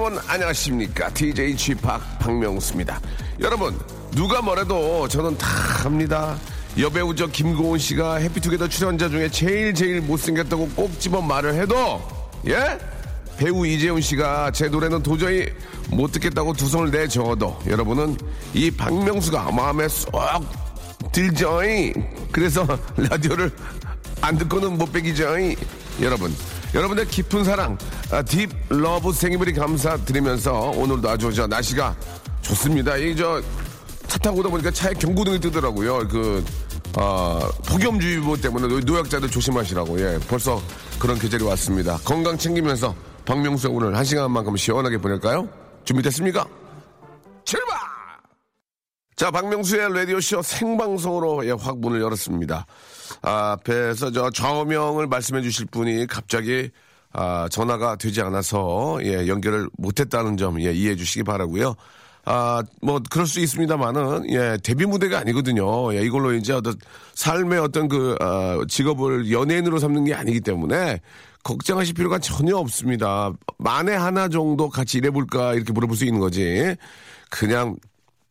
여러분 안녕하십니까? DJ Chip 박명수입니다. 여러분 누가 뭐래도 저는 다 합니다. 여배우 저 김고은 씨가 해피투게더 출연자 중에 제일 제일 못생겼다고 꼭 집어 말을 해도 예? 배우 이재훈 씨가 제 노래는 도저히 못 듣겠다고 두 손을 내저어도 여러분은 이 박명수가 마음에 쏙 들죠이 그래서 라디오를 안 듣고는 못 빼기죠 여러분 여러분의 깊은 사랑 아, deep love thank you very 감사드리면서 오늘도 아주 저 날씨가 좋습니다 이 저 차 타고 오다 보니까 차에 경고등이 뜨더라고요. 그, 아, 폭염주의보 때문에 노- 노약자들 조심하시라고. 예, 벌써 그런 계절이 왔습니다. 건강 챙기면서 박명수 오늘 한 시간만큼 시원하게 보낼까요? 준비됐습니까? 출발! 자, 박명수의 라디오 쇼 생방송으로 예, 확 문을 열었습니다. 아, 앞에서 저 좌우명을 말씀해 주실 분이 갑자기 아, 전화가 되지 않아서 예, 연결을 못했다는 점 예, 이해해 주시기 바라고요. 아, 뭐 그럴 수 있습니다만은 예, 데뷔 무대가 아니거든요. 예, 이걸로 이제 어떤 삶의 어떤 그 아, 직업을 연예인으로 삼는 게 아니기 때문에 걱정하실 필요가 전혀 없습니다. 만에 하나 정도 같이 일해볼까 이렇게 물어볼 수 있는 거지. 그냥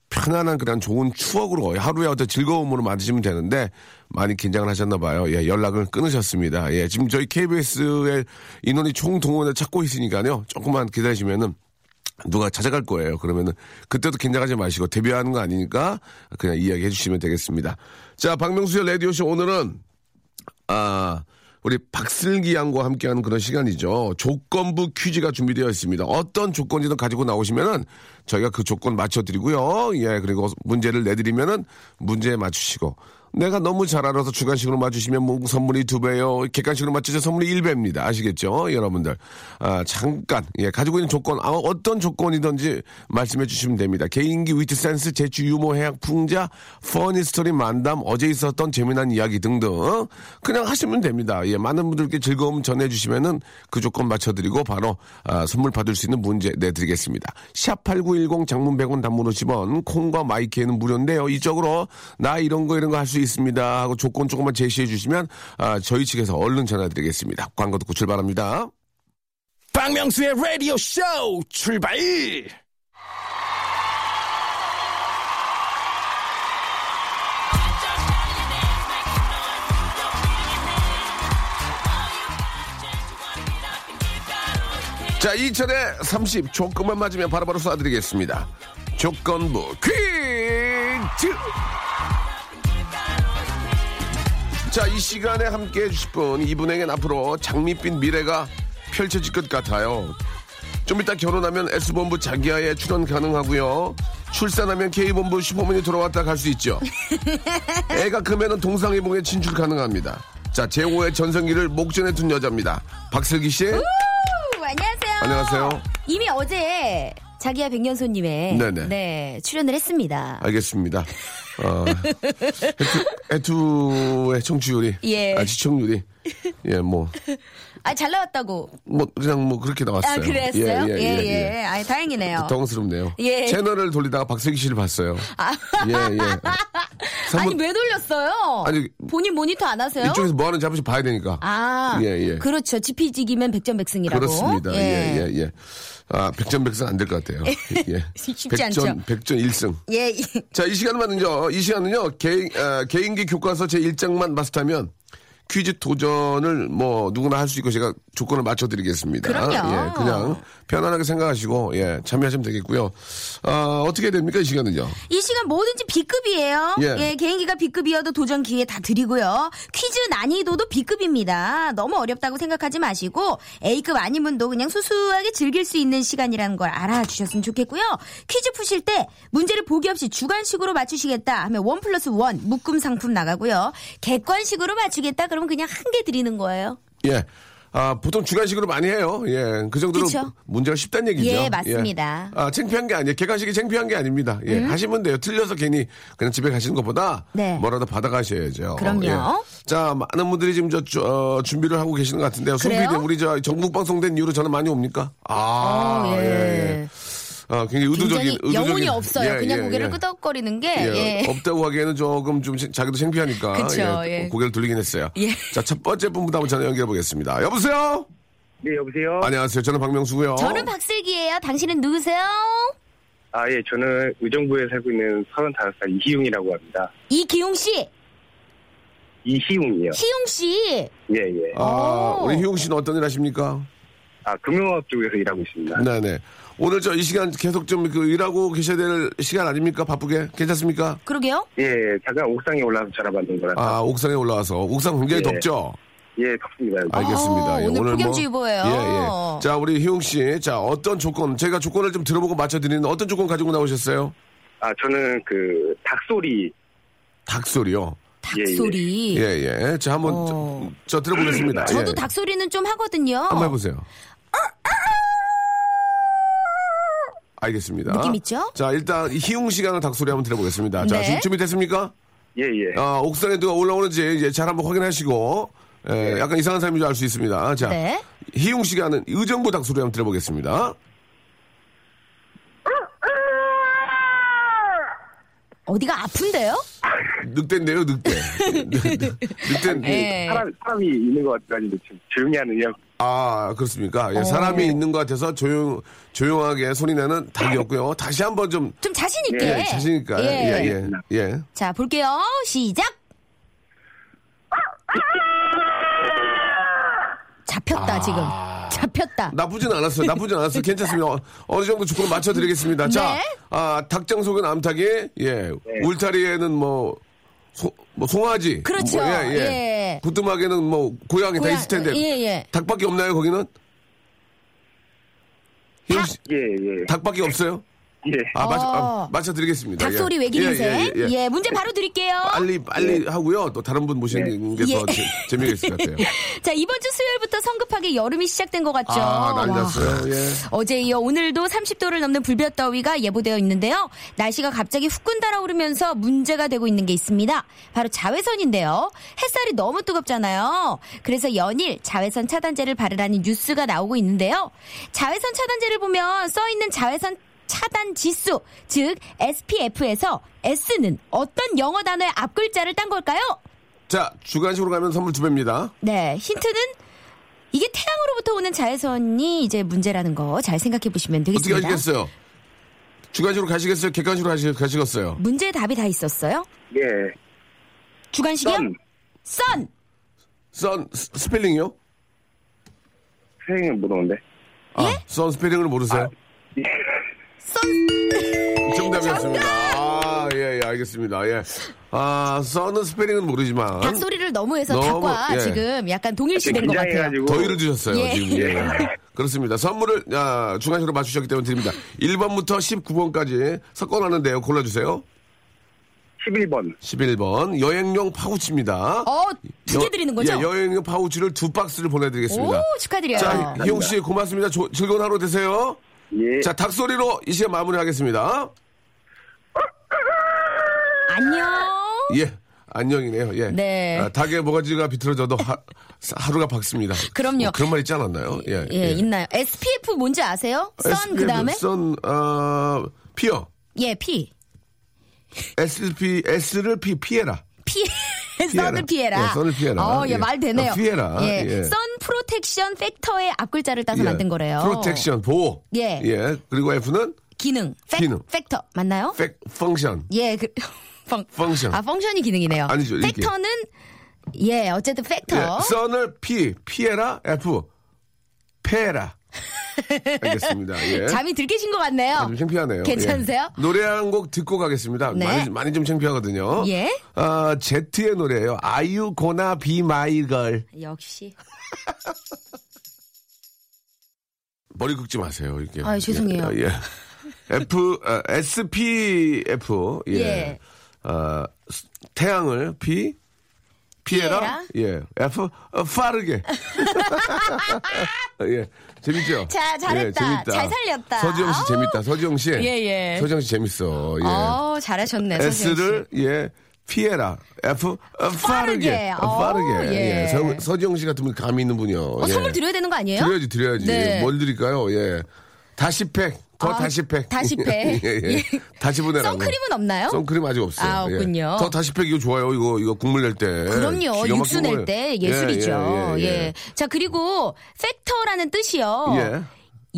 편안한 그냥 좋은 추억으로 하루의 어떤 즐거움으로 만드시면 되는데 많이 긴장을 하셨나 봐요. 예, 연락을 끊으셨습니다. 예, 지금 저희 KBS의 인원이 총 동원을 찾고 있으니까요. 조금만 기다리시면은 누가 찾아갈 거예요. 그러면은 그때도 긴장하지 마시고 데뷔하는 거 아니니까 그냥 이야기해 주시면 되겠습니다. 자, 박명수의 라디오 쇼 오늘은 아, 우리 박슬기 양과 함께하는 그런 시간이죠. 조건부 퀴즈가 준비되어 있습니다. 어떤 조건이든 가지고 나오시면은 저희가 그 조건 맞춰드리고요. 예, 그리고 문제를 내드리면은 문제에 맞추시고. 내가 너무 잘 알아서 주관식으로 맞추시면 뭐 선물이 두 배요. 객관식으로 맞추면 선물이 일 배입니다. 아시겠죠? 여러분들. 아, 잠깐. 예, 가지고 있는 조건, 아, 어떤 조건이든지 말씀해 주시면 됩니다. 개인기, 위트 센스, 재치, 유머, 해학, 풍자, funny story, 만담, 어제 있었던 재미난 이야기 등등. 그냥 하시면 됩니다. 예, 많은 분들께 즐거움 전해 주시면은 그 조건 맞춰드리고 바로 아, 선물 받을 수 있는 문제 내드리겠습니다. 샵8910 장문 100원 단문 50원 콩과 마이키에는 무료인데요. 이쪽으로 나 이런 거 이런 거 할 수 있습니다 하고 조건 조금만 제시해 주시면 아, 저희 측에서 얼른 전화드리겠습니다. 광고 듣고 출발합니다. 박명수의 라디오 쇼 출발! 자, 2천에 30 조건만 맞으면 바로 바로 쏴드리겠습니다. 조건부 퀴즈! 자, 이 시간에 함께 해주실 분, 이분에겐 앞으로 장밋빛 미래가 펼쳐질 것 같아요. 좀 이따 결혼하면 S본부 자기야에 출연 가능하고요. 출산하면 K본부 슈퍼맨이 돌아왔다 갈 수 있죠. 애가 크면은 동상이봉에 진출 가능합니다. 자, 제5의 전성기를 목전에 둔 여자입니다. 박슬기 씨. 우, 안녕하세요. 안녕하세요. 이미 어제 자기야 백년손님에 네네. 네, 출연을 했습니다. 알겠습니다. 어, 해투, 해투의 청취율이. 예. 아, 시청률이. 예, 뭐, 아, 잘 나왔다고. 뭐, 그냥 뭐, 그렇게 나왔어요. 아, 그랬어요? 예, 예, 예. 예. 아, 다행이네요. 당황스럽네요. 예. 채널을 돌리다가 박슬기 씨를 봤어요. 아. 예, 예. 아니, 사뭇- 왜 돌렸어요? 아니, 본인 모니터 안 하세요? 이쪽에서 뭐 하는지 한 번씩 봐야 되니까. 아, 예, 예. 그렇죠. 지피지기면 백전백승이라고. 그렇습니다. 예, 예, 예. 아, 백전백승 안 될 것 같아요. 예. 쉽지 백전, 않죠. 백전 일승 예, 예. 자, 이 시간만은요, 이 시간은요, 개인, 아, 개인기 교과서 제 1장만 마스터하면 퀴즈 도전을 뭐 누구나 할 수 있고 제가 조건을 맞춰드리겠습니다. 그럼요. 예, 그냥 편안하게 생각하시고 예, 참여하시면 되겠고요. 아, 어떻게 됩니까 이 시간은요? 이 시간 뭐든지 B급이에요. 예. 예. 개인기가 B급이어도 도전 기회 다 드리고요. 퀴즈 난이도도 B급입니다. 너무 어렵다고 생각하지 마시고 A급 아닌 분도 그냥 수수하게 즐길 수 있는 시간이라는 걸 알아주셨으면 좋겠고요. 퀴즈 푸실 때 문제를 보기 없이 주관식으로 맞추시겠다 하면 원 플러스 원 묶음 상품 나가고요. 객관식으로 맞추겠다 그러면 그냥 한 개 드리는 거예요. 예. 아, 보통 주관식으로 많이 해요. 예. 그 정도로 그쵸? 문제가 쉽다는 얘기죠. 예, 맞습니다. 음? 아, 창피한 게 아니에요. 객관식이 창피한 게 아닙니다. 예. 하시면 돼요. 틀려서 괜히 그냥 집에 가시는 것보다 네. 뭐라도 받아가셔야죠. 그럼요. 예. 자, 많은 분들이 지금 저, 저, 어, 준비를 하고 계시는 것 같은데요. 송PD, 우리 저 전국 방송된 이후로 저는 많이 옵니까? 아, 어, 예. 예. 예. 아, 굉장히 의도적인, 굉장히 의도적인. 영혼이 없어요. 예, 그냥 예, 고개를 예. 끄덕거리는 게. 예, 예. 없다고 하기에는 조금 좀 시- 자기도 창피하니까 그쵸, 예, 예. 고개를 돌리긴 했어요. 예. 자, 첫 번째 분부터 한번 전화 연결해 보겠습니다. 여보세요? 네, 여보세요? 안녕하세요. 저는 박명수고요. 저는 박슬기예요. 당신은 누구세요? 아, 예, 저는 의정부에 살고 있는 35살 이희웅이라고 합니다. 이기용 씨, 이희웅이요. 희용 씨. 예, 예. 아, 오. 우리 희용 씨는 어떤 일 하십니까? 아, 금융업 쪽에서 일하고 있습니다. 네네. 오늘 저 이 시간 계속 좀 그 일하고 계셔야 될 시간 아닙니까? 바쁘게? 괜찮습니까? 그러게요. 예, 잠깐 옥상에 올라와서 전화 받는 거라서. 아, 옥상에 올라와서. 옥상 굉장히 예. 덥죠? 예, 덥습니다. 여기. 알겠습니다. 아, 예, 오늘 뭐- 폭염주의보예요. 예, 예. 자, 우리 희용 씨. 자, 어떤 조건, 제가 조건을 좀 들어보고 맞춰드리는 어떤 조건 가지고 나오셨어요? 아, 저는 그 닭소리. 닭소리요. 예, 예. 닭소리. 예, 예. 자, 한번 어. 저, 저 들어보겠습니다. 저도 예. 닭소리는 좀 하거든요. 한번 해보세요. 알겠습니다. 느낌 있죠? 자, 일단 희웅 시간을 닭소리 한번 들어보겠습니다. 자, 네. 지금 준비 됐습니까? 예, 예. 아, 옥상에 누가 올라오는지 이제 잘 한번 확인하시고, 예, 약간 이상한 사람인 줄 알 수 있습니다. 자, 네. 희웅 시간은 의정부 닭소리 한번 들어보겠습니다. 어디가 아픈데요? 늑대인데요, 늑대. 늑대. 예. 사람, 사람이 있는 것 지금 조용히 하는 역. 아, 그렇습니까? 어. 예, 사람이 있는 것 같아서 조용, 조용하게 소리 내는 닭이었고요. 다시 한번 좀, 좀 자신 있게. 예, 자신있까. 예, 예, 예. 자, 볼게요. 시작. 잡혔다 아. 지금. 잡혔다. 나쁘진 않았어요. 나쁘진 않았어요. 괜찮습니다. 어, 어느 정도 조건 맞춰드리겠습니다. 자, 네. 아, 닭장 속은 암탉이, 예, 울타리에는 뭐, 소, 뭐 송아지. 그렇죠. 뭐, 예, 예. 예. 부뚜막에는 뭐, 고양이 다 고양- 있을 텐데. 예, 예. 닭밖에 없나요, 거기는? 씨, 예, 예. 닭밖에 없어요? 예. 아, 맞춰, 아, 어. 맞춰드리겠습니다. 닭소리 예. 외길 예, 인생. 예, 예, 예. 문제 바로 드릴게요. 빨리, 빨리 하고요. 또 다른 분 모시는 게더 예. 재미가 있을 것 같아요. 자, 이번 주 수요일부터 성급하게 여름이 시작된 것 같죠? 아, 난리 와. 났어요. 예. 어제 이어 오늘도 30도를 넘는 불볕더위가 예보되어 있는데요. 날씨가 갑자기 후끈 달아오르면서 문제가 되고 있는 게 있습니다. 바로 자외선인데요. 햇살이 너무 뜨겁잖아요. 그래서 연일 자외선 차단제를 바르라는 뉴스가 나오고 있는데요. 자외선 차단제를 보면 써 있는 자외선 차단 지수, 즉 SPF에서 S는 어떤 영어 단어의 앞 글자를 딴 걸까요? 자, 주간식으로 가면 선물 두 배입니다. 네, 힌트는 이게 태양으로부터 오는 자외선이 이제 문제라는 거 잘 생각해 보시면 어떻게 되겠습니다. 하시겠어요? 주관식으로 가시겠어요? 객관식으로 가시, 가시겠어요? 문제 답이 다 있었어요? 예. 주관식이요? Sun. Sun. Sun, 스- 스펠링이요? 모르는데. 아, 예? Sun 스펠링을 모르세요? Sun. 정답이었습니다. 아, 예, 예, 알겠습니다. 예. 아, sun은 스펠링은 모르지만. 닭소리를 너무 해서 너무, 닭과 예. 지금 약간 동일시된 것 같아요. 더위를 드셨어요, 예. 지금. 예. 그렇습니다. 선물을, 야, 주간식으로 맞추셨기 때문에 드립니다. 1번부터 19번까지 섞어놨는데요. 골라주세요. 11번. 11번. 여행용 파우치입니다. 어, 두개 여- 드리는 거죠? 예, 여행용 파우치를 두 박스를 보내드리겠습니다. 오, 축하드려요. 자, 희용 씨 고맙습니다. 조- 즐거운 하루 되세요. 예. 자, 닭소리로 이 시간 마무리하겠습니다. 안녕. 예. 안녕이네요. 예. 네. 아, 닭의 모가지가 비틀어져도 하, 하루가 밝습니다. 그럼요. 뭐 그런 말 있지 않았나요? 예. 예, 있나요? SPF 뭔지 아세요? Sun 그 다음에? Sun, 어, 피해. 예, P. SP, S를 피, 피해라. 피. 피해라. Sun을 피해라. 예, sun을 피해라. 어, 예, 예. 말 되네요. 아, 피해라. 예. 예. Sun protection factor의 앞글자를 따서 예. 만든 거래요. Protection, 보호. 예. 예. 그리고 F는 기능. Fac-, 기능. Factor. 맞나요? Fac-, function. 예, 그, func-, function. 아, function이 기능이네요. 아 니죠, 이렇게. 팩터는, 예, 어쨌든 팩터. 예. 선을 피, 피해라, F. 페라. 알겠습니다. 예. 잠이 들깨신 것 같네요. 아, 좀 창피하네요. 괜찮으세요? 예. 노래 한 곡 듣고 가겠습니다. 네. 많이, 좀- 많이 좀 창피하거든요. 예. 아, 제트의 노래예요. You gonna be my girl? 역시. 머리 긁지 마세요. 이렇게. 아유, 죄송해요. 예. 예. F, 아, SPF. 예. 예. 아, 스- 태양을 P, 피해라? 예. F, 어, 빠르게. 예. 재밌죠? 자, 잘했다. 예, 재밌다. 잘 살렸다. 서지영 씨 아우. 재밌다. 서지영 씨. 예, 예. 서지영 씨 재밌어. 예. 어, 잘하셨네. S를 예 피해라. F 어, 빠르게. 빠르게. 어, 빠르게. 어, 예. 예. 서, 서지영 씨 같은 분 감이 있는 분이요. 어, 예. 선물 드려야 되는 거 아니에요? 드려야지 드려야지. 네. 뭘 드릴까요? 예. 다시 팩. 더 아, 다시 팩. 다시 팩. 예, 예. 예. 다시 보내라고. 선크림은 없나요? 선크림 아직 없어요. 아, 예. 없군요. 더 다시 팩 이거 좋아요. 이거 이거 국물 낼 때. 그럼요. 육수 낼. 때 예, 예술이죠. 예, 예, 예, 예. 자, 그리고 factor라는 뜻이요.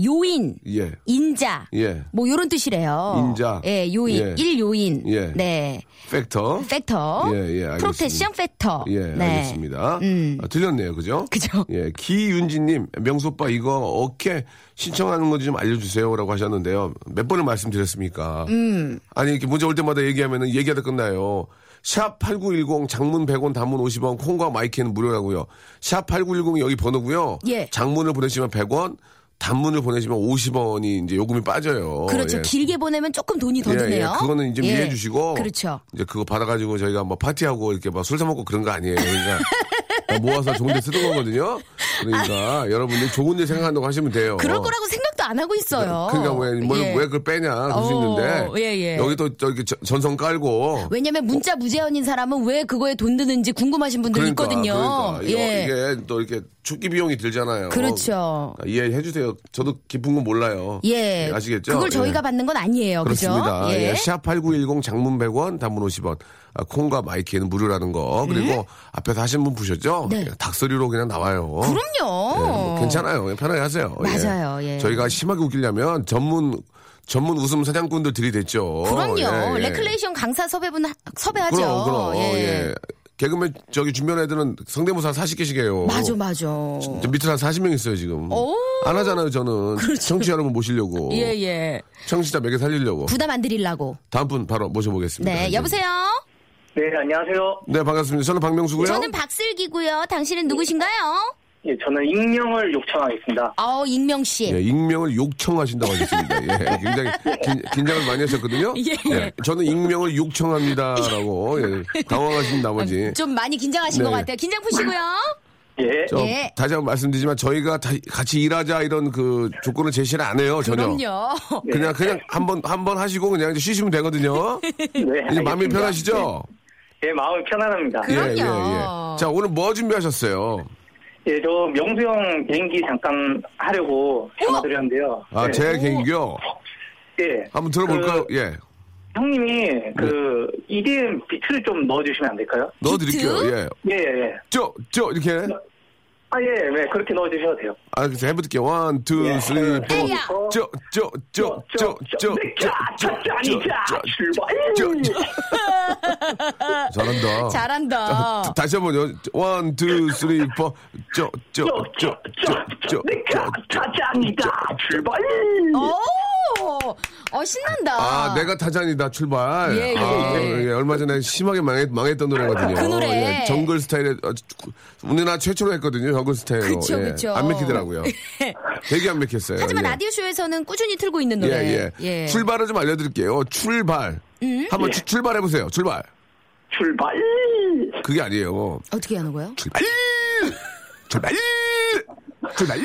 예. 요인, 예. 인자, 예. 뭐 요런 뜻이래요. 인자. 예, 요인, 예. 일요인. 예. 네. factor. factor. 예, 예. protection factor. 예, 네. 알겠습니다. 음. 아, 틀렸네요, 그죠? 그죠. 예, 기윤지님, 명수 오빠 이거 어깨 신청하는 거좀 알려주세요라고 하셨는데요. 몇 번을 말씀드렸습니까? 음. 아니 이렇게 문자 올 때마다 얘기하면은 얘기하다 끝나요. 샵 8910 장문 100원 단문 50원 콩과 마이크는 무료라고요. 샵 8910 여기 번호고요. 예. 장문을 보내시면 100원, 단문을 보내시면 50원이 이제 요금이 빠져요. 그렇죠. 예. 길게 보내면 조금 돈이 더 예, 드네요. 예, 그거는 좀 예. 이해해 주시고. 그렇죠. 이제 그거 받아가지고 저희가 뭐 파티하고 이렇게 막 술 사먹고 그런 거 아니에요. 그러니까 모아서 좋은 데 쓰던 거거든요. 그러니까 여러분들 좋은 데 생각한다고 하시면 돼요. 그럴 거라고 생각도 안 하고 있어요. 그러니까 왜, 뭘, 예. 왜 그걸 빼냐. 그럴 수 어, 있는데. 예, 예. 여기 또 저기 저- 전선 깔고. 왜냐면 문자 무제한인 사람은 왜 그거에 돈 드는지 궁금하신 분들 그러니까, 있거든요. 그러니까. 예. 이게 또 이렇게 축기 비용이 들잖아요. 그렇죠. 그러니까 이해해 주세요. 저도 깊은 건 몰라요. 예. 아시겠죠? 그걸 예. 저희가 받는 건 아니에요. 그렇습니다. 그죠? 예. 샵8910 장문 100원, 단문 50원. 아, 콩과 my K는 무료라는 거. 그리고 앞에서 하신 분 보셨죠? 네. 예, 닭소리로 그냥 나와요. 그럼요. 예, 뭐 괜찮아요. 편하게 하세요. 예. 맞아요. 예. 저희가 심하게 웃기려면 전문 전문 웃음 사냥꾼들 들이댔죠. 그럼요. 예, 예. 레크리에이션 강사 섭외분 하- 섭외하죠. 그럼 그럼. 예. 예. 개그맨 저기 주변 애들은 성대모사 40개씩 해요. 맞아, 맞아. 저 밑에 한 40명 있어요, 지금. 오. 안 하잖아요, 저는. 청취자 여러분 모시려고. 예, 예. 청취자 몇개 살리려고. 부담 안 드리려고. 다음 분 바로 모셔보겠습니다. 네. 여보세요? 네, 안녕하세요. 네, 반갑습니다. 저는 박명수고요. 저는 박슬기고요. 당신은 누구신가요? 예, 저는 익명을 요청하겠습니다. 어, 익명 씨. 예, 익명을 요청하신다고 하셨습니다. 예, 굉장히 긴, 장을 많이 하셨거든요. 예, 예. 저는 익명을 요청합니다라고 예, 당황하신 나머지. 좀 많이 긴장하신 네. 것 같아요. 긴장 푸시고요. 예. 저, 예. 다시 한번 말씀드리지만 저희가 다- 같이 일하자 이런 그 조건을 제시를 안 해요 전혀. 그럼요. 그냥 그냥 한번 한 번 하시고 그냥 이제 쉬시면 되거든요. 네. 이제 마음이. 편하시죠? 예, 마음이 편안합니다. 그- 예, 그럼요. 자 오늘 뭐 준비하셨어요? 예, 저 명수 형 비행기 잠깐 하려고 전화드렸는데요. 아, 예. 제 개인기요. 예. 한번 들어볼까요? 그 예. 형님이 그 EDM 비트를 좀 넣어주시면 안 될까요? 넣어드릴게요. 예. 예, 예, 예. 저, 저, 이렇게. 아, 예, 네, 그렇게 넣어주셔도 돼요. 아, 그래서 해볼게요. one, two, 예. three, four. 헤이야. 저, 저, 저, 저, 저, 저, 자, 저, 자, 자, 저, 자, 저, 출발! 저, 저. 잘한다. 잘한다. 자, 다시 한 번요. one, two, three, four. 저, 저, 저, 저, 저, 내가. 타잔이다 출발! 오! 어, 신난다. 아, 내가 타잔이다, 출발. 예, 예, 아, 예. 예, 얼마 전에 심하게 망했, 망했던 노래거든요. 그 노래. 예, 정글 스타일의, 어, 우리나라 최초로 했거든요, 정글 스타일로. 그쵸, 예, 그쵸. 안 맥히더라고요. 되게 안 맥혔어요. 하지만 예. 라디오쇼에서는 꾸준히 틀고 있는 노래. 예, 예. 출발을 좀 알려드릴게요. 출발. 한번 예. 추- 출발해 보세요. 출발. 출발! 그게 아니에요. 어떻게 하는 거예요? 출발! 출발! 출발!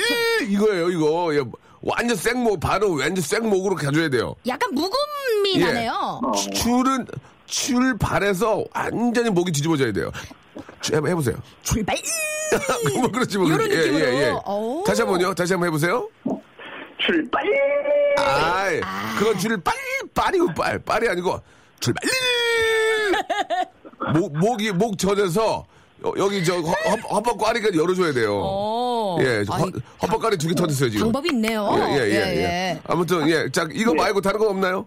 이거예요, 이거. 예, 완전 생목, 바로 완전 생목으로 가져야 돼요. 약간 묵음이 예. 나네요. 추- 출은, 출발해서 완전히 목이 뒤집어져야 돼요. 주- 해보- 해보세요. 출발! 뭐 그렇지, 뭐. 이런 그렇지. 예, 예, 예. 느낌으로. 오. 다시 한 번요. 다시 한번 해보세요. 출발! 아이, 그건 출발, 빨이고, 빨. 빨이 아니고, 출발! 목, 목이, 목 젖어서, 여- 여기 저, 허- 허- 헛박과리까지 열어줘야 돼요. 오. 예, 헛박과리 두 개 터졌어요, 지금. 방법이 있네요. 예, 예, 예, 예. 아무튼, 예. 자, 이거 말고 다른 거 없나요?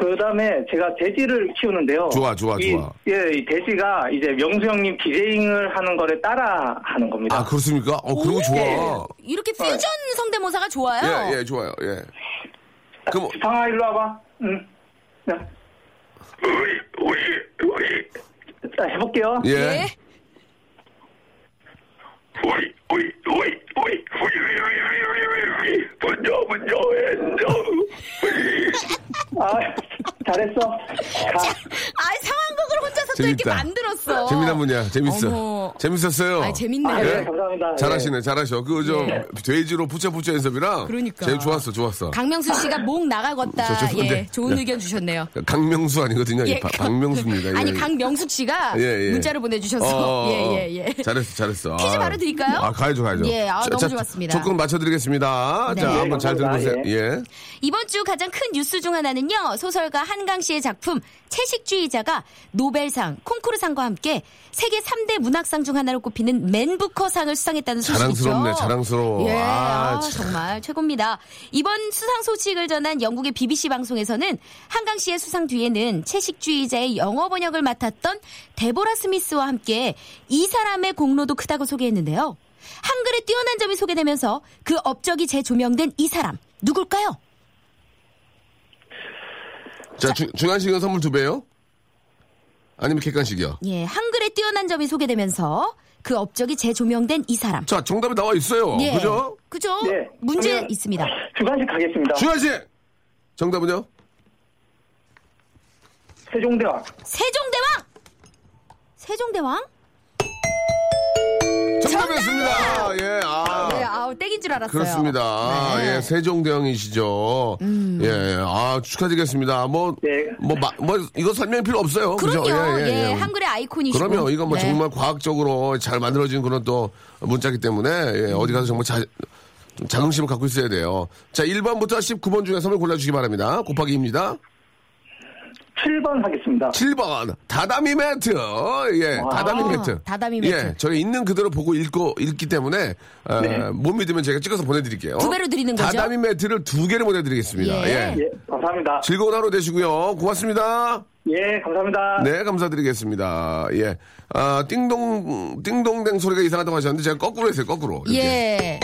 그 다음에 제가 돼지를 키우는데요. 좋아, 좋아, 이, 좋아. 예, 이 돼지가 이제 명수 형님 디제잉을 하는 거를 따라 하는 겁니다. 아, 그렇습니까? 어, 그런 거 좋아. 이렇게 퓨전 성대모사가 좋아요. 예, 예, 좋아요. 예. 그럼 상아, 일로 와봐. 응. 자. 자, 해볼게요. 예. 예. 아, 잘했어. 가. 아, 상황극을 혼자서 또 이렇게 재밌다. 만들었어. 재미난 분이야. 재밌어. 어머. 재밌었어요. 아, 재밌네. 아, 예? 네, 감사합니다. 잘하시네, 잘하셔. 그, 저, 예. 돼지로 부채부채 연습이랑. 그러니까. 제일 좋았어, 좋았어. 강명수 씨가 목 나가겠다. 저 죄송한데. 예, 좋은 예. 의견 주셨네요. 강명수 아니거든요. 예, 박- 강- 박명수입니다. 아니 예. 강명숙 씨가 예, 예. 문자를 보내주셔서 어, 어, 어. 예예 예. 잘했어, 잘했어. 퀴즈 아. 바로 드릴까요? 아, 가야죠, 가야죠. 예, 아, 너무 좋았습니다. 조건 맞춰드리겠습니다. 네. 자, 예, 한번 잘 감사합니다. 들어보세요. 예. 이번 주 가장 큰 뉴스 중 하나는요. 소설가 한강 씨의 작품 채식주의자가 노벨상, 콩쿠르상과 함께 세계 3대 문학상 중 하나로 꼽히는 맨부커상을 수상했다는 소식이죠. 자랑스럽네, 자랑스러워. 예, 아, 아, 참. 정말 최고입니다. 이번 수상 소식을 전한 영국의 BBC 방송에서는 한강 씨의 수상 뒤에는 채식주의자의 영어 번역을 맡았던 데보라 스미스와 함께 이 사람의 공로도 크다고 소개했는데요. 한글에 뛰어난 점이 소개되면서 그 업적이 재조명된 이 사람 누굴까요? 자, 주, 중간식은 선물 두 배요? 아니면 객관식이요? 예, 한글에 뛰어난 점이 소개되면서 그 업적이 재조명된 이 사람. 자, 정답이 나와 있어요. 예. 그죠? 그죠? 네. 문제 있습니다. 주관식 가겠습니다. 중간식! 정답은요? 세종대왕. 세종대왕! 세종대왕? 정답이었습니다. 예, 아. 네, 아우, 땡인 줄 알았어요. 그렇습니다. 아, 네. 음. 예, 세종대왕이시죠. 예, 아, 축하드리겠습니다. 뭐, 네. 뭐, 마- 뭐, 이거 설명 필요 없어요. 그럼요. 그죠? 예, 한글의 아이콘이시고. 그러면 이건 뭐 네. 정말 과학적으로 잘 만들어진 그런 또 문자기 때문에 예, 어디 가서 정말 자, 좀 자긍심을 갖고 있어야 돼요. 자, 1번부터 19번 중에 선물 골라주시기 바랍니다. 곱하기 2입니다. 7번 하겠습니다. 7번 다다미 매트 예 다다미 매트 다다미 매트. 예 저희 있는 그대로 보고 읽고 읽기 때문에 어, 못 믿으면 제가 찍어서 보내드릴게요 두 배로 드리는 거죠? 다다미 매트를 두 개를 보내드리겠습니다 예. 예, 예, 감사합니다. 즐거운 하루 되시고요 고맙습니다 예, 감사합니다. 네 감사드리겠습니다 예 아, 띵동 띵동댕 소리가 이상하다고 하셨는데 제가 거꾸로 했어요 거꾸로 이렇게. 예.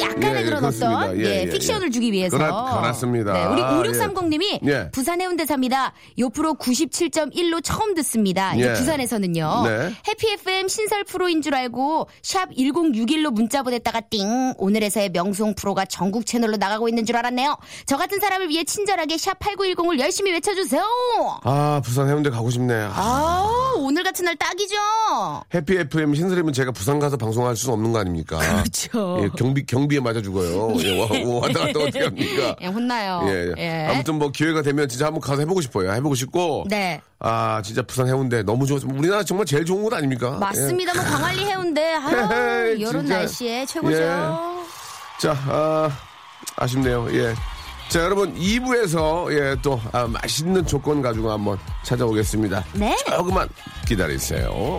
약간의 예, 그런 그렇습니다. 어떤 예, 예, 예, 픽션을 예. 주기 위해서. 그렇- 그렇 습니다. 네, 우리 아, 5630님이 예. 부산 해운대사입니다. 요프로 97.1로 처음 듣습니다. 이제 예. 부산에서는요. 네. 해피 FM 신설 프로인 줄 알고 샵 1061로 문자 보냈다가 띵 오늘에서의 명수홍 프로가 전국 채널로 나가고 있는 줄 알았네요. 저 같은 사람을 위해 친절하게 샵 8910을 열심히 외쳐주세요. 아 부산 해운대 가고 싶네 아, 아 오늘 같은 날 딱이죠. 해피 FM 신설이면 제가 부산 가서 방송할 수는 없는 거 아닙니까 그렇죠. 예, 경비 경비 에 맞아 죽어요. 예, 와, 와, 왔다 갔다 어떻게 합니까? 예, 혼나요. 예, 예. 아무튼 뭐 기회가 되면 진짜 한번 가서 해보고 싶어요. 해보고 싶고. 네. 아 진짜 부산 해운대 너무 좋아. 우리나라 정말 제일 좋은 곳 아닙니까? 맞습니다. 뭐 광안리 해운대 아유, 이런 진짜. 날씨에 최고죠. 예. 자, 아, 아쉽네요. 예. 자, 여러분 2부에서 예, 또 아, 맛있는 조건 가지고 한번 찾아오겠습니다. 네. 조금만 기다리세요.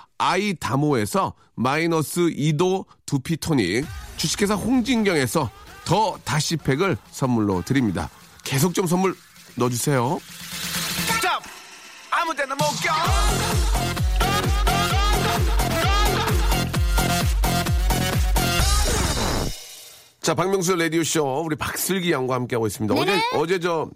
아이다모에서 마이너스 2도 두피 토닉, 주식회사 홍진경에서 더 다시팩을 선물로 드립니다. 계속 좀 선물 넣어주세요. 스탑! 아무 데나 못 가! 자, 박명수 라디오쇼 우리 박슬기 양과 함께하고 있습니다. 어제, 네네. 어제 저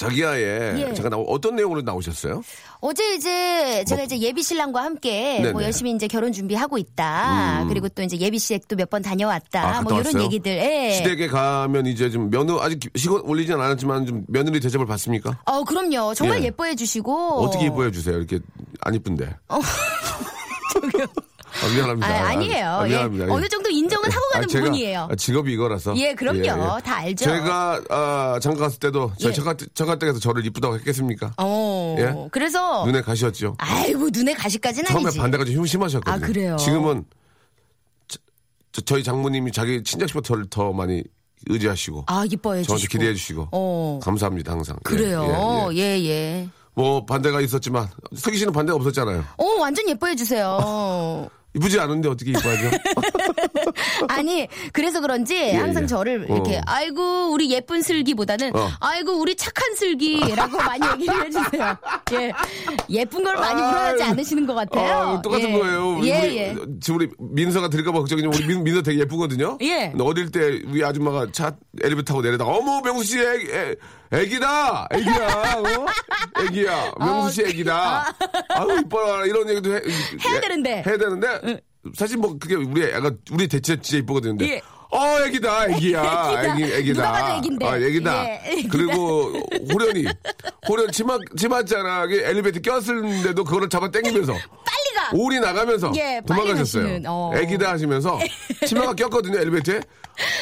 자기야에 예. 제가 나오 어떤 내용으로 나오셨어요? 어제 이제 제가 이제 예비 신랑과 함께 뭐 네네. 뭐 열심히 이제 결혼 준비하고 있다. 그리고 또 이제 예비 시댁도 몇 번 다녀왔다. 아, 뭐 이런 왔어요? 얘기들. 예. 시댁에 가면 이제 좀 며느 아직 시간 올리진 않았지만 좀 며느리 대접을 받습니까? 어, 그럼요. 정말 예. 예. 뻐해 주시고. 어떻게 이뻐해 주세요? 이렇게 안 이쁜데. 아, 미안합니다. 아, 아니에요. 아, 미안합니다. 예. 어느 정도 인정은 하고 가는 아, 제가, 부분이에요. 아, 직업이 이거라서. 예, 그럼요. 다 알죠. 제가 아, 장가 갔을 때도 저 예. 저가 저가 댁에서 저를 이쁘다고 했겠습니까? 어. 예? 그래서 눈에 가시었죠. 아이고 눈에 가시까지는 처음에 아니지. 반대가 좀 심하셨거든요. 아, 그래요? 지금은 저, 희 장모님이 자기 친자식보다 저를 더 많이 의지하시고 아, 이뻐해 저한테 주시고. 기대해 주시고 어. 감사합니다 항상. 예, 그래요. 예, 예. 예, 예. 뭐 반대가 있었지만 석희 씨는 반대가 없었잖아요. 어, 완전 예뻐해 주세요. 이쁘지 않은데 어떻게 이뻐하죠? 아니, 그래서 그런지 항상 예. 저를 이렇게, 어. 아이고, 우리 예쁜 슬기보다는, 어. 아이고, 우리 착한 슬기라고 많이 얘기를 해주세요. 예. 예쁜 걸 많이 아유. 않으시는 것 같아요. 아, 똑같은 예. 거예요. 우리, 예, 우리, 예. 지금 우리 민서가 들을까봐 걱정이지만 우리 민, 민서 되게 예쁘거든요. 예. 어릴 때 우리 아줌마가 차 엘리베이터 타고 내려다가 어머 명수 씨 애, 애기다 애기야 어? 애기야 명수 씨 애기다 아유 이뻐라 이런 얘기도 해, 해야 되는데. 해야 되는데 사실 뭐 그게 우리 애가 우리 대체 진짜 이쁘거든요. 근데 예. 어 애기다 애기야. 애기 애기다 애긴데. 아, 애기다 예, 애기다. 그리고 호련이 호련 치마 치마자락에 엘리베이터 꼈을는데도 그거를 잡아 당기면서 빨리 가! 올이 나가면서 예, 빨리 도망가셨어요. 어. 애기다 하시면서 치마가 꼈거든요 엘리베이터에.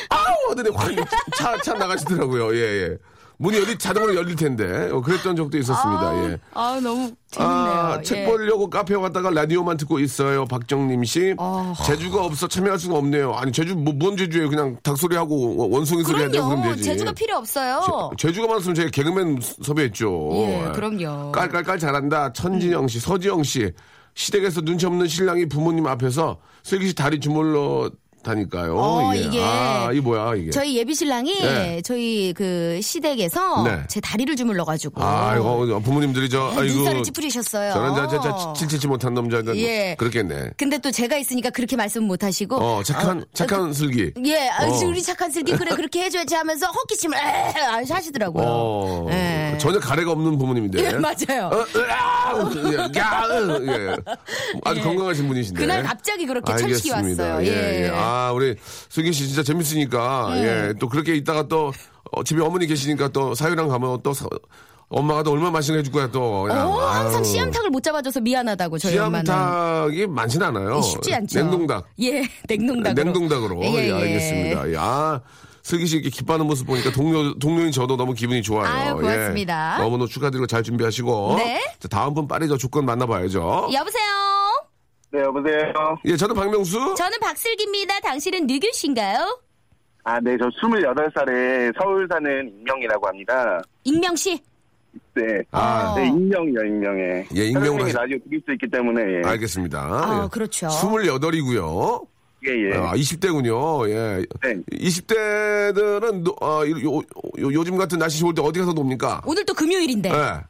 아우 하더니 확 차 차 나가시더라고요. 예 예. 문이 어디 자동으로 열릴 텐데 어, 그랬던 적도 있었습니다. 아, 예. 아, 너무 재밌네요. 아, 예. 책 보려고 카페 갔다가 라디오만 듣고 있어요. 박정림 씨. 아. 제주가 없어 참여할 수가 없네요. 아니, 제주, 뭐, 뭔 제주예요? 그냥 닭소리 하고 원숭이 소리 하자고 그러면. 되지. 제주가 필요 없어요. 제, 주가 많았으면 제가 개그맨 섭외했죠. 예, 그럼요. 깔깔깔 잘한다. 천진영 씨, 서지영 씨. 시댁에서 눈치 없는 신랑이 부모님 앞에서 슬기 씨 다리 주물러 다니까요. 어, 예. 이게 아, 이 뭐야, 이게. 저희 예비 신랑이 네. 저희 그 시댁에서 네. 제 다리를 주물러 가지고 아, 이거 부모님들이 저, 아이고. 눈살을 찌푸리셨어요. 저런 자, 자, 자, 칠칠치 못한 남자. 예. 그렇겠네. 근데 또 제가 있으니까 그렇게 말씀 못 하시고 어, 착한, 착한 슬기. 예, 아, 어. 우리 착한 슬기 그래 그렇게 해줘야지 하면서 헛기침을 에 하시더라고요. 어, 예. 전혀 가래가 없는 부모님인데. 예, 맞아요. 어, 으아! 예, 야, 으, 예. 아주 건강하신 분이신데. 그날 갑자기 그렇게 알겠습니다. 왔어요. 예, 예. 예. 아, 우리 슬기 씨 진짜 재밌으니까, 예. 또 그렇게 있다가 또, 어, 집에 어머니 계시니까 또 사유랑 가면 또 사- 엄마가 또 얼마나 맛있는 거 해줄 거야 또. 야, 어, 항상 아유. 씨암탉을 못 잡아줘서 미안하다고 저희 엄마는. 씨암탉이 많진 않아요. 쉽지 않죠. 냉동닭. 예, 냉동닭으로. 냉동닭으로. 예, 예, 예. 알겠습니다. 예, 아, 슬기 씨 이렇게 기뻐하는 모습 보니까 동료, 동료인 저도 너무 기분이 좋아요. 아유, 고맙습니다. 예. 너무너무 축하드리고 잘 준비하시고. 네. 자, 다음 분 빨리 저 조건 만나봐야죠. 여보세요. 네, 여보세요. 예, 저는 박명수. 저는 박슬기입니다. 당신은 누구신가요? 아, 네, 저 28살에 서울 사는 익명이라고 합니다. 익명 씨. 네. 아, 네, 익명이요, 익명에. 예, 익명으로 하시- 라디오 들을 수 있기 때문에, 예. 알겠습니다. 아, 예. 그렇죠. 28이고요. 예, 예. 아, 20대군요. 예. 네. 20대들은 어, 요, 요, 요 즘 같은 날씨 좋을 때 어디 가서 놉니까? 오늘 또 금요일인데. 예.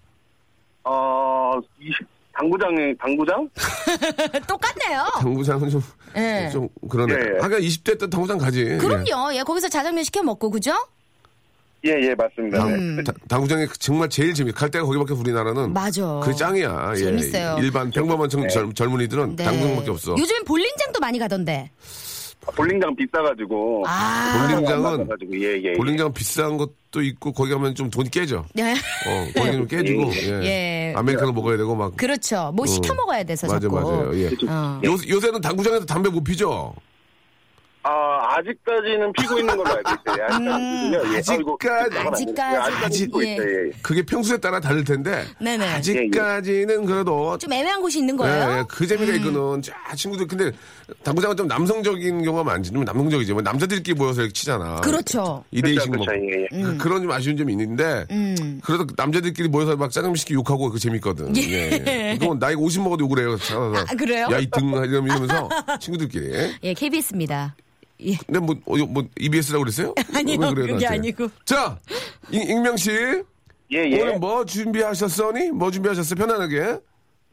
어, 20, 당구장에, 당구장? 똑같네요. 당구장은 좀, 예. 좀 그러네. 예. 하긴 20대 때 당구장 가지. 예. 그럼요. 예, 거기서 자장면 시켜 먹고 그죠? 예, 예, 맞습니다. 네. 음. 다- 당구장이 정말 제일 재미. 갈 데가 거기밖에 우리나라는. 맞아. 그 짱이야. 예. 재밌어요. 일반 평범한 청- 젊, 젊은이들은 네. 당구장밖에 없어. 요즘엔 볼링장도 많이 가던데. 볼링장 비싸가지고. 아. 볼링장은 가지고 예, 예. 볼링장 비싼 것도 있고 거기 가면 좀 돈이 깨져. 네. 어, 돈이 좀 깨지고. 예. 예. 아메리카노 먹어야 되고 막. 그렇죠. 뭐 시켜 먹어야 돼서 맞아 자꾸. 맞아요. 예. 어. 요, 요새는 당구장에서 담배 못 피죠. 아, 아직까지는 피고 있는 걸로 알고 있어요. 아직까지는요. 예. 아직까지- 되는데. 아직까지. 예, 아직까지 피고 예. 있어요. 예. 그게 평소에 따라 다를 텐데. 네네. 아직까지는 그래도 좀 애매한 곳이 있는 예, 거예요? 음. 예, 그 재미가 있거든. 자, 친구들 근데 당구장은 좀 남성적인 경우가 많지. 좀 남성적이지. 뭐 남자들끼리 모여서 이렇게 치잖아. 그렇죠. 2대2씩 그렇죠, 뭐. 예, 예. 그- 그런 좀 아쉬운 점이 있는데. 음. 그래도 남자들끼리 모여서 막 짜장면 시키 욕하고 그 재밌거든. 예. 이거 나이가 50 먹어도 욕을 해요. 아, 그래요? 야, 이 등, 이러면서 친구들끼리. 예, KBS입니다. 예. 근데 뭐, 어, 뭐, EBS라고 그랬어요? 아니요, 왜 그래요, 그게 나한테? 아니고. 자, 익, 익명 씨. 예, 예. 오늘 뭐 준비하셨어니? 뭐 준비하셨어요? 편안하게.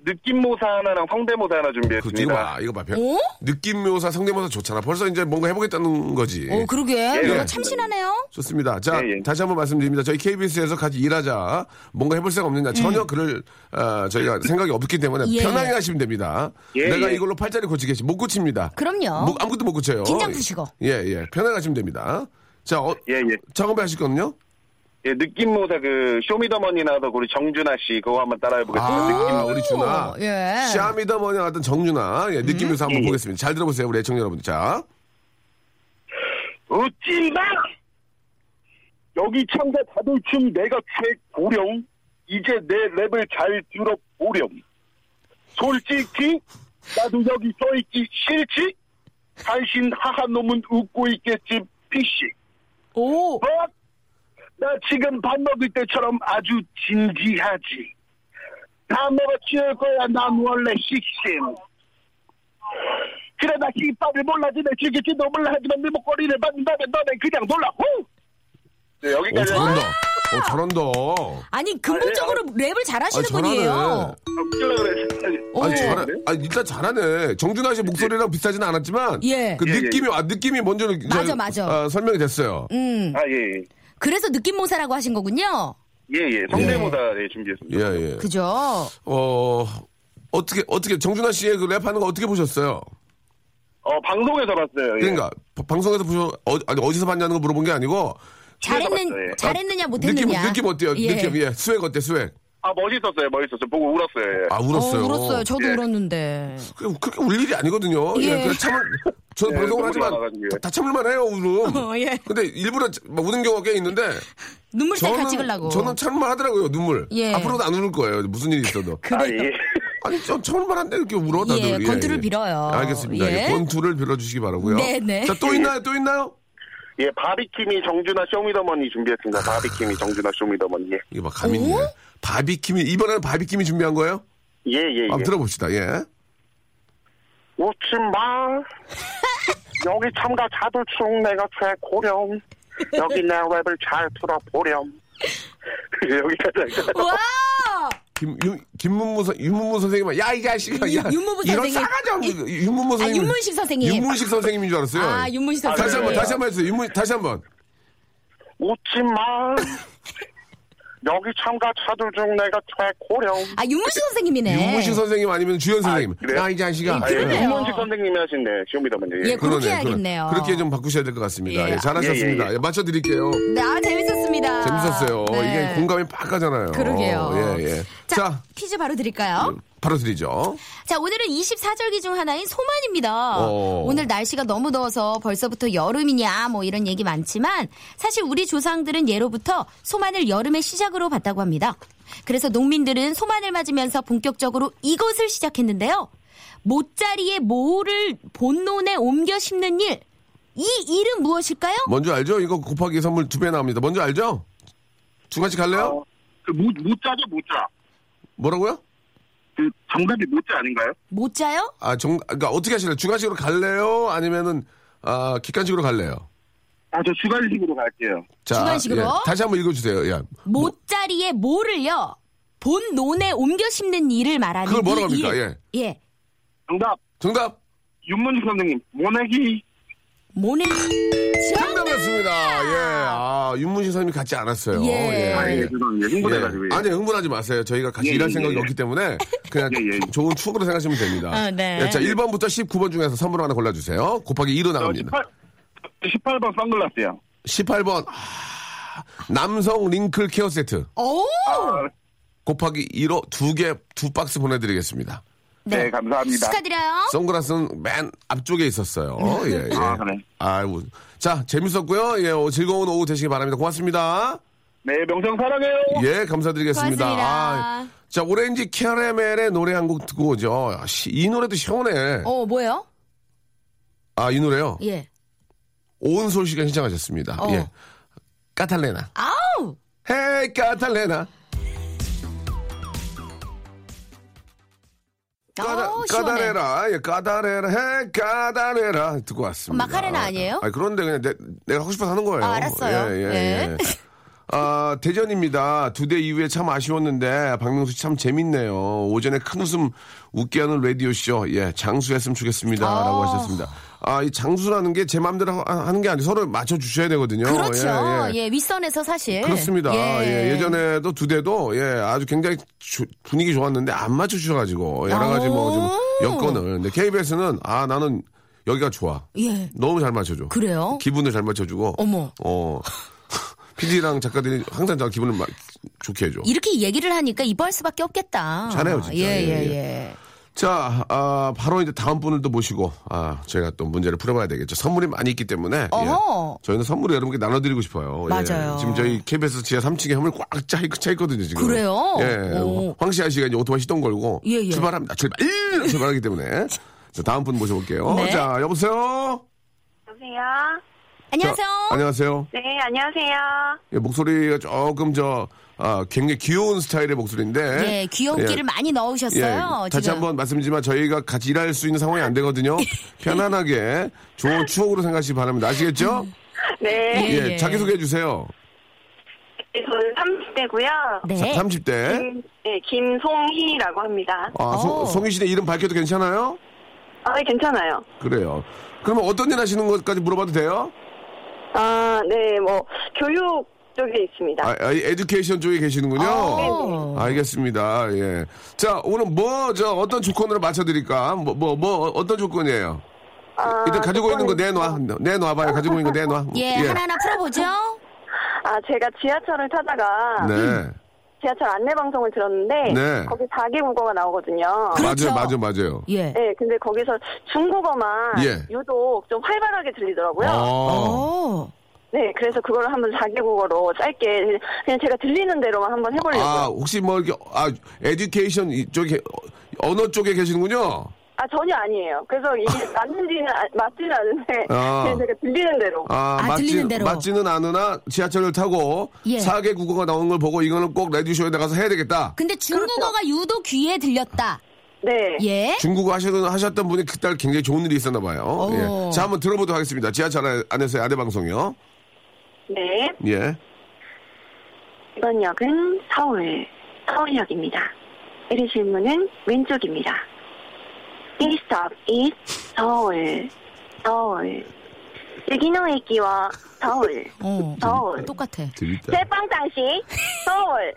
느낌 모사 하나랑 성대모사 하나 그, 이거 준비했습니다. 봐, 이거 봐. 별- 오? 느낌 묘사, 성대모사 좋잖아. 벌써 이제 뭔가 해보겠다는 거지. 오, 그러게. 예. 내가 참신하네요. 좋습니다. 자, 예, 예. 다시 한번 말씀드립니다. 저희 KBS에서 같이 일하자. 뭔가 해볼 생각 없느냐. 전혀 그럴, 어, 저희가 생각이 없기 때문에 음. 예, 편하게 예. 하시면 됩니다. 예, 내가 예. 이걸로 팔자리 고치겠지. 못 고칩니다. 그럼요. 뭐, 아무것도 못 고쳐요. 긴장 푸시고. 예, 예. 편하게 하시면 됩니다. 자, 어, 예, 예. 작업해 하실 거는요? 예, 느낌 모사 그 쇼미더머니 나도 우리 정준하 씨 그거 한번 따라해보겠습니다. 느낌 아, 우리 준아. 예. 샤미더머니 나왔던 정준아. 예, 느낌 묘사 한번 예, 예. 보겠습니다. 잘 들어보세요. 우리 애청자 여러분. 자. 웃지 마! 여기 참가 다들 춤 내가 최고령. 이제 내 랩을 잘 들어보렴. 솔직히 나도 여기 서있기 싫지? 당신 하하 놈은 웃고 있겠지 피씨. 오. 어? 나 지금 밥 먹을 때처럼 아주 진지하지. 다 먹어치울 거야 난 원래 식심. 그래 나 힙합을 몰라지 내 즐길지도 몰라 하지만 네 목걸이를 받는다면 너는 그냥 놀라 후! 네, 오, 여기까지 잘한다. 오, 잘한다. 아니, 근본적으로 랩을 잘하시는 아니. 분이에요. 아니, 잘하, 아니, 일단 잘하네. 정준하 씨 목소리랑 비슷하지는 않았지만. 예. 그 예, 예. 느낌이, 아, 느낌이 먼저. 저, 맞아, 맞아. 아, 설명이 됐어요. 음. 아, 예, 예. 그래서 느낌모사라고 하신 거군요. 예, 예. 성대모사 예, 준비했습니다. 예, 예. 그죠? 어, 어떻게, 어떻게, 정준하 씨의 그 랩하는 거 어떻게 보셨어요? 어, 방송에서 봤어요. 예. 그러니까, 바- 방송에서 보셔, 어, 아니, 어디서 봤냐는 거 물어본 게 아니고. 잘했는, 봤어요, 예. 잘했느냐, 느낌, 못했느냐. 느낌 어때요? 예. 느낌, 예. swag 어때, swag? 아, 멋있었어요, 멋있었어요. 보고 울었어요. 예. 아, 울었어요. 어, 울었어요. 저도 예. 울었는데. 그, 그렇게 울 일이 아니거든요. 예. 예. 그냥 참을, 저는 예, 방송을 하지만 나와가지고요. 다, 다 참을만 해요, 울음. 어, 예. 근데 일부러 막 우는 경우가 꽤 있는데. 눈물 셀카 찍으려고. 저는 참을만 하더라고요, 눈물. 예. 앞으로도 안 울을 거예요, 무슨 일이 있어도. 아, 예. 아니, 저 참을만 한데 이렇게 울어, 다들. 예, 권투를 빌어요. 알겠습니다. 예. 예, 권투를 빌어주시기 바라고요 네네. 자, 또 있나요, 또 있나요? 예, 바비킴이 정준하 쇼미더머니 준비했습니다. 바비킴이 정준하 쇼미더머니. 예, 이거 봐, 감이 있네. 바비킴이, 이번에는 바비킴이 준비한 거예요? 예, 예. 한번 예. 들어봅시다, 예. 웃지 마. 여기 참가자들 중 내가 최고령. 여기 내 랩을 잘 들어보렴. 여기까지 할까요? 와! 김, 김문무 선, 윤문무 선생님은, 야, 이 자식아, 야. 윤- 윤문무 이런 선생님. 싸가지 없는, 윤문무 아, 선생님. 윤문식 선생님. 윤문식 선생님인 줄 알았어요. 아, 윤문식 선생님. 다시 한 번, 네. 다시 한 번 해주세요. 윤문, 다시 한 번. 웃지 마. 여기 참가 자들중 내가 최고령. 아, 윤문식 선생님이네. 윤문식 선생님 아니면 주연 선생님. 그래요? 야, 이 자식아. 아, 예, 그러네요. 윤문식 선생님이 하신네, 쇼미더머니. 예, 그렇게 그러네, 해야겠네요. 그렇게 좀 바꾸셔야 될 것 같습니다. 예. 예, 잘하셨습니다. 예, 예, 예. 예, 맞춰드릴게요. 네, 아, 재밌었습니다. 재밌었어요. 네. 이게 공감이 빡 가잖아요. 그러게요. 예, 예. 자, 자, 퀴즈 바로 드릴까요? 바로 드리죠. 자, 오늘은 24절기 중 하나인 소만입니다. 어. 오늘 날씨가 너무 더워서 벌써부터 여름이냐 뭐 이런 얘기 많지만 사실 우리 조상들은 예로부터 소만을 여름의 시작으로 봤다고 합니다. 그래서 농민들은 소만을 맞으면서 본격적으로 이것을 시작했는데요. 모짜리의 모를 본론에 옮겨 심는 일. 이 일은 무엇일까요? 먼저 알죠? 이거 곱하기 선물 두 배 나옵니다. 먼저 알죠? 두 가지 갈래요? 어, 그 무, 무자죠, 무자. 뭐라고요? 그 정답이 무자 아닌가요? 모짜요? 아, 정, 그러니까 어떻게 하실래요? 주간식으로 갈래요? 아니면은, 아, 기간식으로 갈래요? 아, 저 주간식으로 갈게요. 자, 주간식으로? 예, 다시 한번 읽어주세요. 예. 모짜리의 모를요. 본론에 옮겨 심는 일을 말하는 그걸 뭐라고 이 합니까? 일. 예. 정답, 정답! 윤문식 선생님, 모내기. 모네. 정답이었습니다. 예. 아, 윤문식 선생님이 같지 않았어요. 예. 아, 예, 죄송합니다. 흥분해가지고. 예. 예. 아니, 흥분하지 마세요. 저희가 같이 예, 일할 예, 생각이 예. 없기 때문에 그냥 예, 예. 좋은 추억으로 생각하시면 됩니다. 아, 네. 예, 자, 1번부터 19번 중에서 선물 하나 골라주세요. 곱하기 2로 저 나갑니다. 18, 18 번 선글라스요. 18번. 아, 남성 링클 케어 세트. 오! 아, 곱하기 2로 두 개, 두 박스 보내드리겠습니다. 네, 감사합니다. 축하드려요. 선글라스는 맨 앞쪽에 있었어요. 예, 예. 아, 그래. 아이고. 자, 재밌었고요. 예, 오, 즐거운 오후 되시기 바랍니다. 고맙습니다. 네, 명성 사랑해요. 예, 감사드리겠습니다. 고맙습니다. 아, 자, 오렌지 캐러멜의 노래 한 곡 듣고 오죠. 아, 시- 이 노래도 시원해. 어, 뭐예요? 아, 이 노래요. 예. 오은솔 씨가 신청하셨습니다. 어. 예. 까탈레나. 아우! 헤이, 까탈레나. 까다, 아우, 시원해. 까다레라, 예, 까다레라, 헤이, 까다레라. 듣고 왔습니다. 마카레나 아니에요? 아 그런데 그냥 내, 내가 하고 싶어서 하는 거예요. 아, 알았어요. 예, 예, 네. 예. 아, 아, 대전입니다. 두 대 이후에 참 아쉬웠는데, 박명수 씨 참 재밌네요. 오전에 큰 웃음 웃게 하는 라디오쇼. 예, 장수했으면 좋겠습니다. 아. 라고 하셨습니다. 아, 이 장수라는 게 제 마음대로 하- 하는 게 아니고 서로 맞춰주셔야 되거든요. 그렇죠. 예, 예. 예, 윗선에서 사실. 그렇습니다. 예. 예. 전에도 두 대도 예, 아주 굉장히 주- 분위기 좋았는데 안 맞춰주셔가지고 여러 가지 뭐좀 오. 여건을. 근데 KBS는 아 나는 여기가 좋아. 예. 너무 잘 맞춰줘. 그래요? 기분을 잘 맞춰주고. 어머. 어. PD랑 작가들이 항상 저 기분을 막 좋게 해줘. 이렇게 얘기를 하니까 이뻐할 수밖에 없겠다. 잘해요, 진짜. 예, 예, 예, 예. 예. 자, 아, 바로 이제 다음 분을 또 모시고, 아, 저희가 또 문제를 풀어봐야 되겠죠. 선물이 많이 있기 때문에. 어허. 예. 저희는 선물을 여러분께 나눠드리고 싶어요. 예. 맞아요. 지금 저희 KBS 지하 3층에 선물 꽉 차, 차 있거든요, 지금. 그래요? 예. 오. 황시아 씨가 이제 오토바이 시동 걸고. 예, 예. 출발합니다. 출발! 출발하기 때문에. 자, 다음 분 모셔볼게요. 네. 자, 여보세요? 여보세요? 안녕하세요. 자, 안녕하세요. 네, 안녕하세요. 예, 목소리가 조금 저, 아, 굉장히 귀여운 스타일의 목소리인데. 예, 귀여운 예. 많이 넣으셨어요. 예, 다시 지금. 한번 말씀드리지만 저희가 같이 일할 수 있는 상황이 안 되거든요. 편안하게 좋은 추억으로 생각하시기 바랍니다. 아시겠죠? 네. 예, 예, 예. 자기소개해 주세요. 저는 30대고요. 네. 30대. 김, 네, 김송희라고 합니다. 아, 소- 어. 송희 씨네 이름 밝혀도 괜찮아요? 아, 네, 괜찮아요. 그래요. 그러면 어떤 일 하시는 것까지 물어봐도 돼요? 아, 네, 뭐, 교육 쪽에 있습니다. 아, 아, 에듀케이션 쪽에 계시는군요. 어. 알겠습니다. 예. 자, 오늘 뭐, 저, 어떤 조건으로 맞춰드릴까? 뭐, 뭐, 뭐, 어떤 조건이에요? 아, 일단 가지고 있는 거 내놔. 내놔봐요. 가지고 있는 거 내놔. 예, 하나하나 풀어보죠. 아, 제가 지하철을 타다가 네. 지하철 안내 방송을 들었는데 네. 거기 4개 국어가 나오거든요. 그렇죠. 맞아요, 맞아요, 맞아요. 예. 네, 근데 거기서 중국어만 예. 유독 좀 활발하게 들리더라고요. 어. 오. 네, 그래서 그걸 한번 4개 국어로 짧게 그냥 제가 들리는 대로만 한번 해보려고요. 아, 혹시 뭐, 이렇게, 아, 에듀케이션 이쪽에, 어, 언어 쪽에 계시는군요? 아 전혀 아니에요. 그래서 이게 맞는지는 아- 맞지는 않은데 아. 그냥 제가 들리는 대로. 아, 아, 맞지, 들리는 대로. 맞지는 않으나 지하철을 타고 예. 4개 국어가 나온 걸 보고 이거는 꼭 레디쇼에 나가서 해야 되겠다. 근데 중국어가 유독 귀에 들렸다. 네. 예. 중국어 하셨던, 하셨던 분이 그딸 굉장히 좋은 일이 있었나 봐요. 오. 예. 자, 한번 들어보도록 하겠습니다. 지하철 안- 안에서의 아대 방송이요. 네. 예. 이번 역은 서울, 서울역입니다. 내리실 문은 왼쪽입니다. 1스톱 1 서울, 서울. 유기농의기와 서울, 어, 서울. 똑같아. 재밌다. 제빵 장식 서울,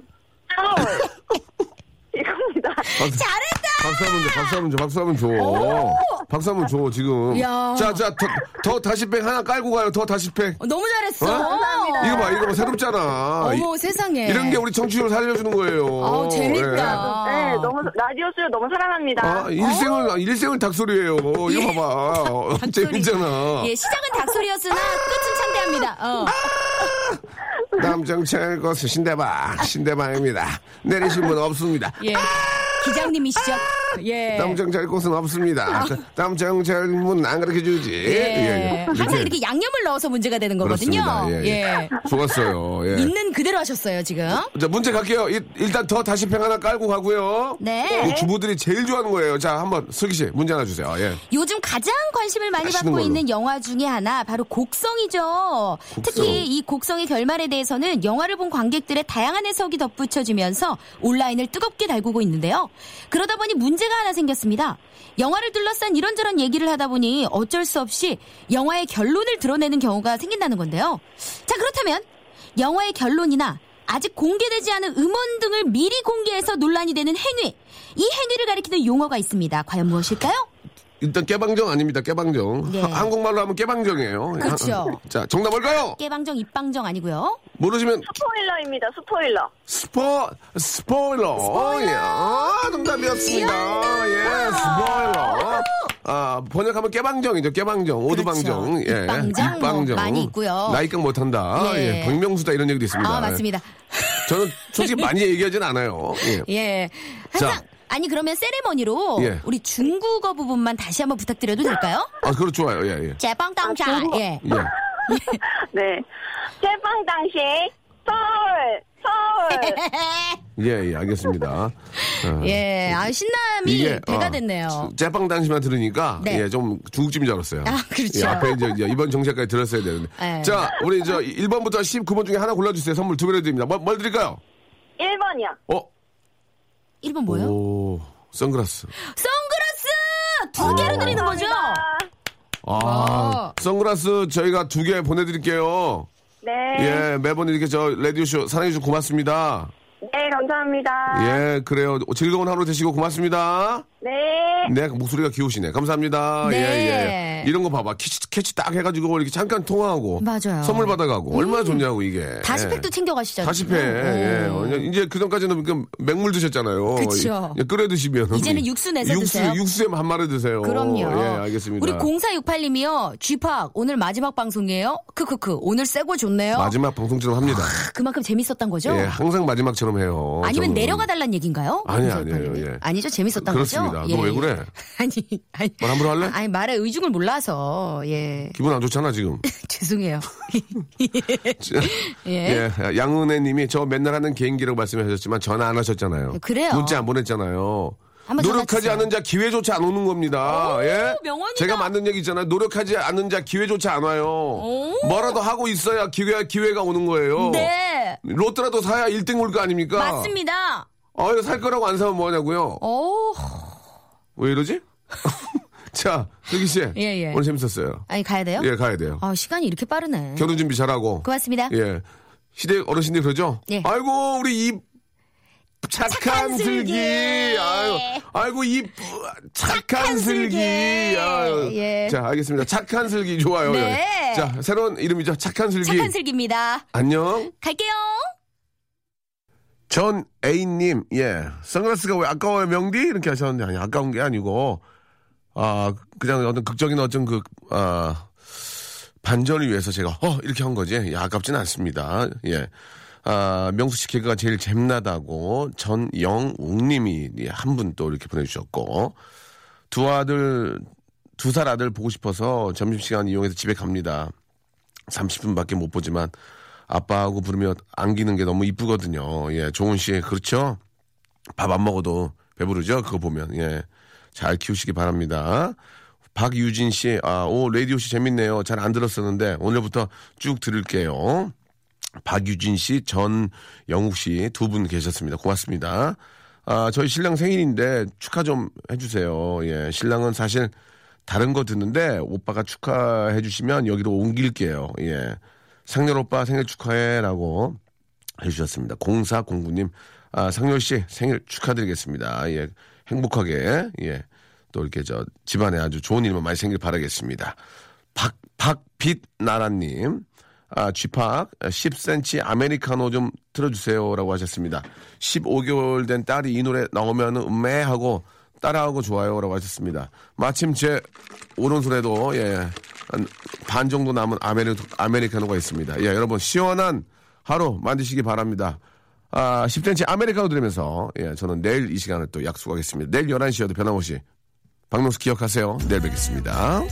서울. 이겁니다. 잘했다! 박수 한번 줘, 박수 한번 줘, 박수 한번 줘. 박수 한번 줘, 지금. 야. 자, 자, 더, 더 다시 팩 하나 깔고 가요, 더 다시 팩. 어, 너무 잘했어. 감사합니다. 이거 봐, 이거 봐, 새롭잖아. 어머, 세상에. 이런 게 우리 청취율 살려주는 거예요. 아우, 재밌다. 네, 너무 라디오 쇼 너무 사랑합니다. 아, 일생을, 일생을 닭소리예요. 이거 봐봐. 닭소리. 재밌잖아. 예, 시작은 닭소리였으나 끝은 창대합니다. 어. 남정철 것은 신대방, 신대방입니다. 내리신 분 없습니다. 예. 기장님이시죠? 예. 남정철 곳은 없습니다. 남정철 문안 가르쳐 주지. 예. 항상 이렇게 양념을 넣어서 문제가 되는 거거든요. 그렇습니다. 예, 예. 좋았어요. 예. 있는 그대로 하셨어요, 지금. 자, 문제 갈게요. 일- 일단 더 다시팩 하나 깔고 가고요. 네. 이 주부들이 제일 좋아하는 거예요. 자, 한번 슬기 씨 문제 하나 주세요. 예. 요즘 가장 관심을 많이 받고 걸로. 있는 영화 중에 하나 바로 곡성이죠. 특히 이 곡성의 결말에 대해서는 영화를 본 관객들의 다양한 해석이 덧붙여지면서 온라인을 뜨겁게 달구고 있는데요. 그러다 보니 문제가 하나 생겼습니다. 영화를 둘러싼 이런저런 얘기를 하다 보니 어쩔 수 없이 영화의 결론을 드러내는 경우가 생긴다는 건데요. 자, 그렇다면 영화의 결론이나 아직 공개되지 않은 음원 등을 미리 공개해서 논란이 되는 행위. 이 행위를 가리키는 용어가 있습니다. 과연 무엇일까요? 일단 깨방정 아닙니다. 깨방정. 네. 하- 한국말로 하면 깨방정이에요. 그렇죠. 하- 자, 정답 뭘까요? 깨방정, 입방정 아니고요. 모르시면 스포일러입니다. 스포일러. 스포 스포일러. 스포일러. 아, 정답이었습니다. 예, 스포일러. 아, 번역하면 깨방정이죠. 깨방정, 오두방정. 예. 입방정, 뭐 많이 있고요. 나이깡 못한다. 예. 예. 박명수다 이런 얘기도 있습니다. 아, 맞습니다. 저는 솔직히 많이 얘기하진 않아요. 예. 예. 항상 자. 아니 그러면 세레머니로 예. 우리 중국어 부분만 다시 한번 부탁드려도 될까요? 아, 그렇 좋아요. 예, 예. 제방당자. 아. 예. 예. 네. 제빵장씨 서울 서울. 예, 예, 알겠습니다. 어, 예. 아, 신나 사람이 이게, 배가 어, 됐네요. 째빵 당시만 들으니까 네. 예, 좀 중국집인 줄 알았어요. 아, 그렇죠. 예, 앞에 이제, 이제 이번 정책까지 들었어야 되는데. 네. 자, 우리 저 1번부터 19번 중에 하나 골라주세요. 선물 두 배로 드립니다. 뭘, 뭘 드릴까요? 1번이요. 어? 1번 뭐예요? 오, 선글라스. 선글라스! 두 개로 어. 드리는 거죠? 아, 와. 선글라스 저희가 두 개 보내드릴게요. 네. 예, 매번 이렇게 저 라디오쇼 사랑해주셔서 고맙습니다. 네, 감사합니다. 예, 그래요. 즐거운 하루 되시고 고맙습니다. 네. 네, 목소리가 귀여우시네. 감사합니다. 네. 예, 예. 이런 거 봐봐. 캐치, 캐치 딱 해가지고 이렇게 잠깐 통화하고. 맞아요. 음. 선물 받아가고. 얼마나 좋냐고, 이게. 다시팩도 챙겨가시잖아요. 다시팩. 예. 오. 이제 그 전까지는 그 맹물 드셨잖아요. 예, 끓여 드시면. 이제는 육수 내서 육수, 드세요? 육수에 한 마리 드세요. 그럼요. 예, 알겠습니다. 우리 0468님이요. 쥐팍 오늘 마지막 방송이에요? 크크크 오늘 새고 좋네요. 마지막 방송처럼 합니다. 그만큼 재밌었던 거죠? 예, 항상 마지막처럼 해요. 아니면 저는. 내려가 달란 얘기인가요? 아니, 0468님이? 아니에요, 예. 아니죠. 재밌었던 그렇습니다. 거죠? 너왜 그래? 아니, 아니. 말 함부로 할래? 아니, 말의 의중을 몰라서, 예. 기분 안 좋잖아, 지금. 죄송해요. 예. 예, 양은혜 님이 저 맨날 하는 개인기라고 말씀하셨지만 전화 안 하셨잖아요. 그래요. 문자 안 보냈잖아요. 노력하지. 않은 자 기회조차 안 오는 겁니다. 오, 예? 명언이다. 제가 만든 얘기 있잖아요. 노력하지 않는 자 기회조차 안 와요. 뭐라도 하고 있어야 기회, 기회가 오는 거예요. 네. 로또라도 사야 1등 올 거 아닙니까? 맞습니다. 어, 이거 살 거라고 안 사면 뭐냐고요? 오. 왜 이러지? 자, 슬기 씨. 예, 예. 오늘 재밌었어요. 아니, 가야 돼요? 예, 가야 돼요. 아, 시간이 이렇게 빠르네. 결혼 준비 잘하고. 고맙습니다. 예. 시대 어르신들이 그러죠? 예. 아이고, 우리 이 착한, 착한 슬기. 슬기. 아유, 아이고, 이 착한, 착한 슬기. 슬기. 아유. 예. 자, 알겠습니다. 착한 슬기 좋아요. 네. 예. 자, 새로운 이름이죠. 착한 슬기. 착한 슬기입니다. 안녕. 갈게요. 전 A님, 예. 선글라스가 왜 아까워요, 명디? 이렇게 하셨는데, 아니, 아까운 게 아니고, 아, 그냥 어떤 극적인 어떤 그, 아, 반전을 위해서 제가, 어, 이렇게 한 거지. 예, 아깝진 않습니다. 예. 아, 명수 씨 개그가 제일 잼나다고 전영웅님이 예, 한분 또 이렇게 보내주셨고, 두 아들, 두 살 아들 보고 싶어서 점심시간 이용해서 집에 갑니다. 30분밖에 못 보지만 아빠하고 부르며 안기는 게 너무 이쁘거든요. 예, 종훈 씨 그렇죠? 밥 안 먹어도 배부르죠? 그거 보면 예, 잘 키우시기 바랍니다. 박유진 씨, 아, 오 라디오 씨 재밌네요. 잘 안 들었었는데 오늘부터 쭉 들을게요. 박유진 씨, 전영욱 씨 두 분 계셨습니다. 고맙습니다. 아, 저희 신랑 생일인데 축하 좀 해주세요. 예, 신랑은 사실 다른 거 듣는데 오빠가 축하해 주시면 여기로 옮길게요. 예. 상렬 오빠 생일 축하해라고 해주셨습니다. 0409님, 아, 상렬 씨 생일 축하드리겠습니다. 예. 행복하게, 예. 또 이렇게 저 집안에 아주 좋은 일만 많이 생길 바라겠습니다. 박, 박빛 나라님, 아, 쥐팍 10cm 아메리카노 좀 틀어주세요라고 하셨습니다. 15개월 된 딸이 이 노래 나오면은 음메 하고 따라하고 좋아요라고 하셨습니다. 마침 제 오른손에도 예, 한 반 정도 남은 아메리, 아메리카노가 있습니다. 예, 여러분 시원한 하루 만드시기 바랍니다. 아, 10cm 아메리카노 드리면서 예, 저는 내일 이 시간을 또 약속하겠습니다. 내일 11시여도 변함없이 박명수 기억하세요. 내일 뵙겠습니다.